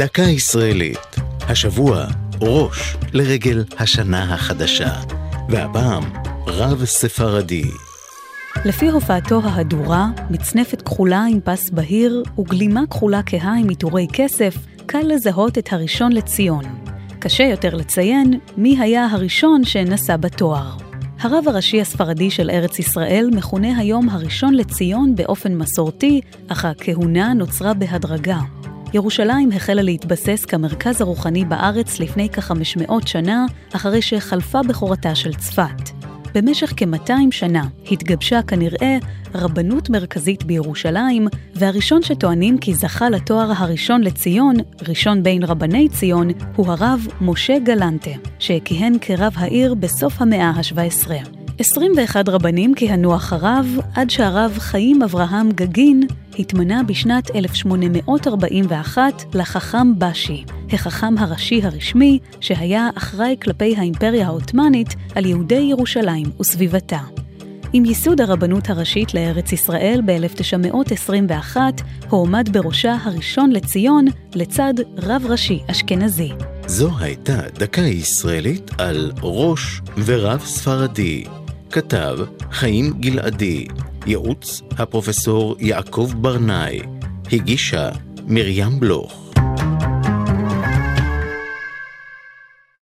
דקה ישראלית. השבוע ראש לרגל השנה החדשה, והפעם רב ספרדי. לפי הופעתו ההדורה, מצנפת כחולה עם פס בהיר וגלימה כחולה כהה עם עיטורי כסף, קל לזהות את הראשון לציון. קשה יותר לציין מי היה הראשון שנשא בתואר. הרב הראשי הספרדי של ארץ ישראל מכונה היום הראשון לציון באופן מסורתי, אך הכהונה נוצרה בהדרגה. ירושלים החלה להתבסס כמרכז הרוחני בארץ לפני כ-500 שנה, אחרי שחלפה בכורתה של צפת. במשך כ-200 שנה התגבשה כנראה רבנות מרכזית בירושלים, והראשון שטוענים כי זכה לתואר הראשון לציון, ראשון בין רבני ציון, הוא הרב משה גלנטה, שכיהן כרב העיר בסוף המאה ה-17. 21 רבנים כיהנו אחריו, עד שהרב חיים אברהם גגין התמנה בשנת 1841 לחכם בשי, החכם הראשי הרשמי, שהיה אחראי כלפי האימפריה העות'מאנית על יהודי ירושלים וסביבתה. עם ייסוד הרבנות הראשית לארץ ישראל ב-1921, הועמד בראשה הראשון לציון לצד רב ראשי אשכנזי. זו הייתה דקה ישראלית על ראש ורב ספרדי. כתב חיים גלעדי, ייעוץ הפרופסור יעקב ברנאי, הגישה מרים בלוך